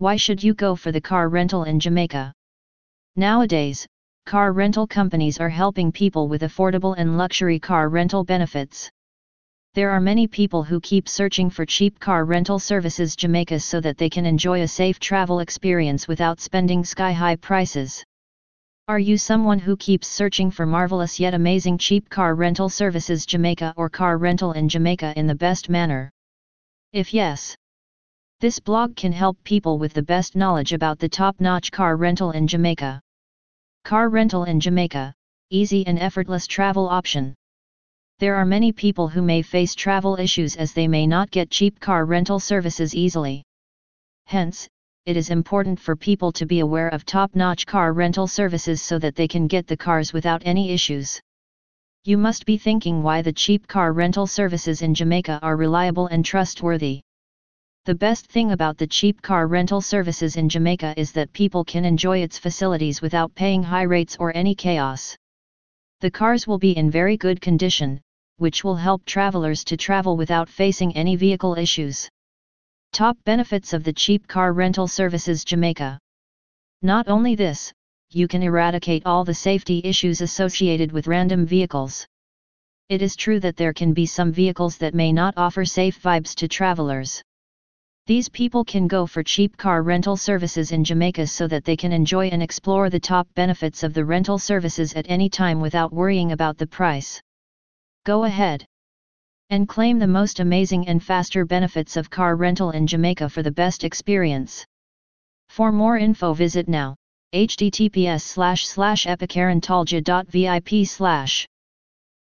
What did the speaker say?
Why should you go for the car rental in Jamaica? Nowadays, car rental companies are helping people with affordable and luxury car rental benefits. There are many people who keep searching for cheap car rental services Jamaica so that they can enjoy a safe travel experience without spending sky-high prices. Are you someone who keeps searching for marvelous yet amazing cheap car rental services Jamaica or car rental in Jamaica in the best manner? If yes, this blog can help people with the best knowledge about the top-notch car rental in Jamaica. Car rental in Jamaica, easy and effortless travel option. There are many people who may face travel issues as they may not get cheap car rental services easily. Hence, it is important for people to be aware of top-notch car rental services so that they can get the cars without any issues. You must be thinking why the cheap car rental services in Jamaica are reliable and trustworthy. The best thing about the cheap car rental services in Jamaica is that people can enjoy its facilities without paying high rates or any chaos. The cars will be in very good condition, which will help travelers to travel without facing any vehicle issues. Top benefits of the cheap car rental services Jamaica. Not only this, you can eradicate all the safety issues associated with random vehicles. It is true that there can be some vehicles that may not offer safe vibes to travelers. These people can go for cheap car rental services in Jamaica so that they can enjoy and explore the top benefits of the rental services at any time without worrying about the price. Go ahead and claim the most amazing and faster benefits of car rental in Jamaica for the best experience. For more info visit now, https slash slash epicarentology.vip slash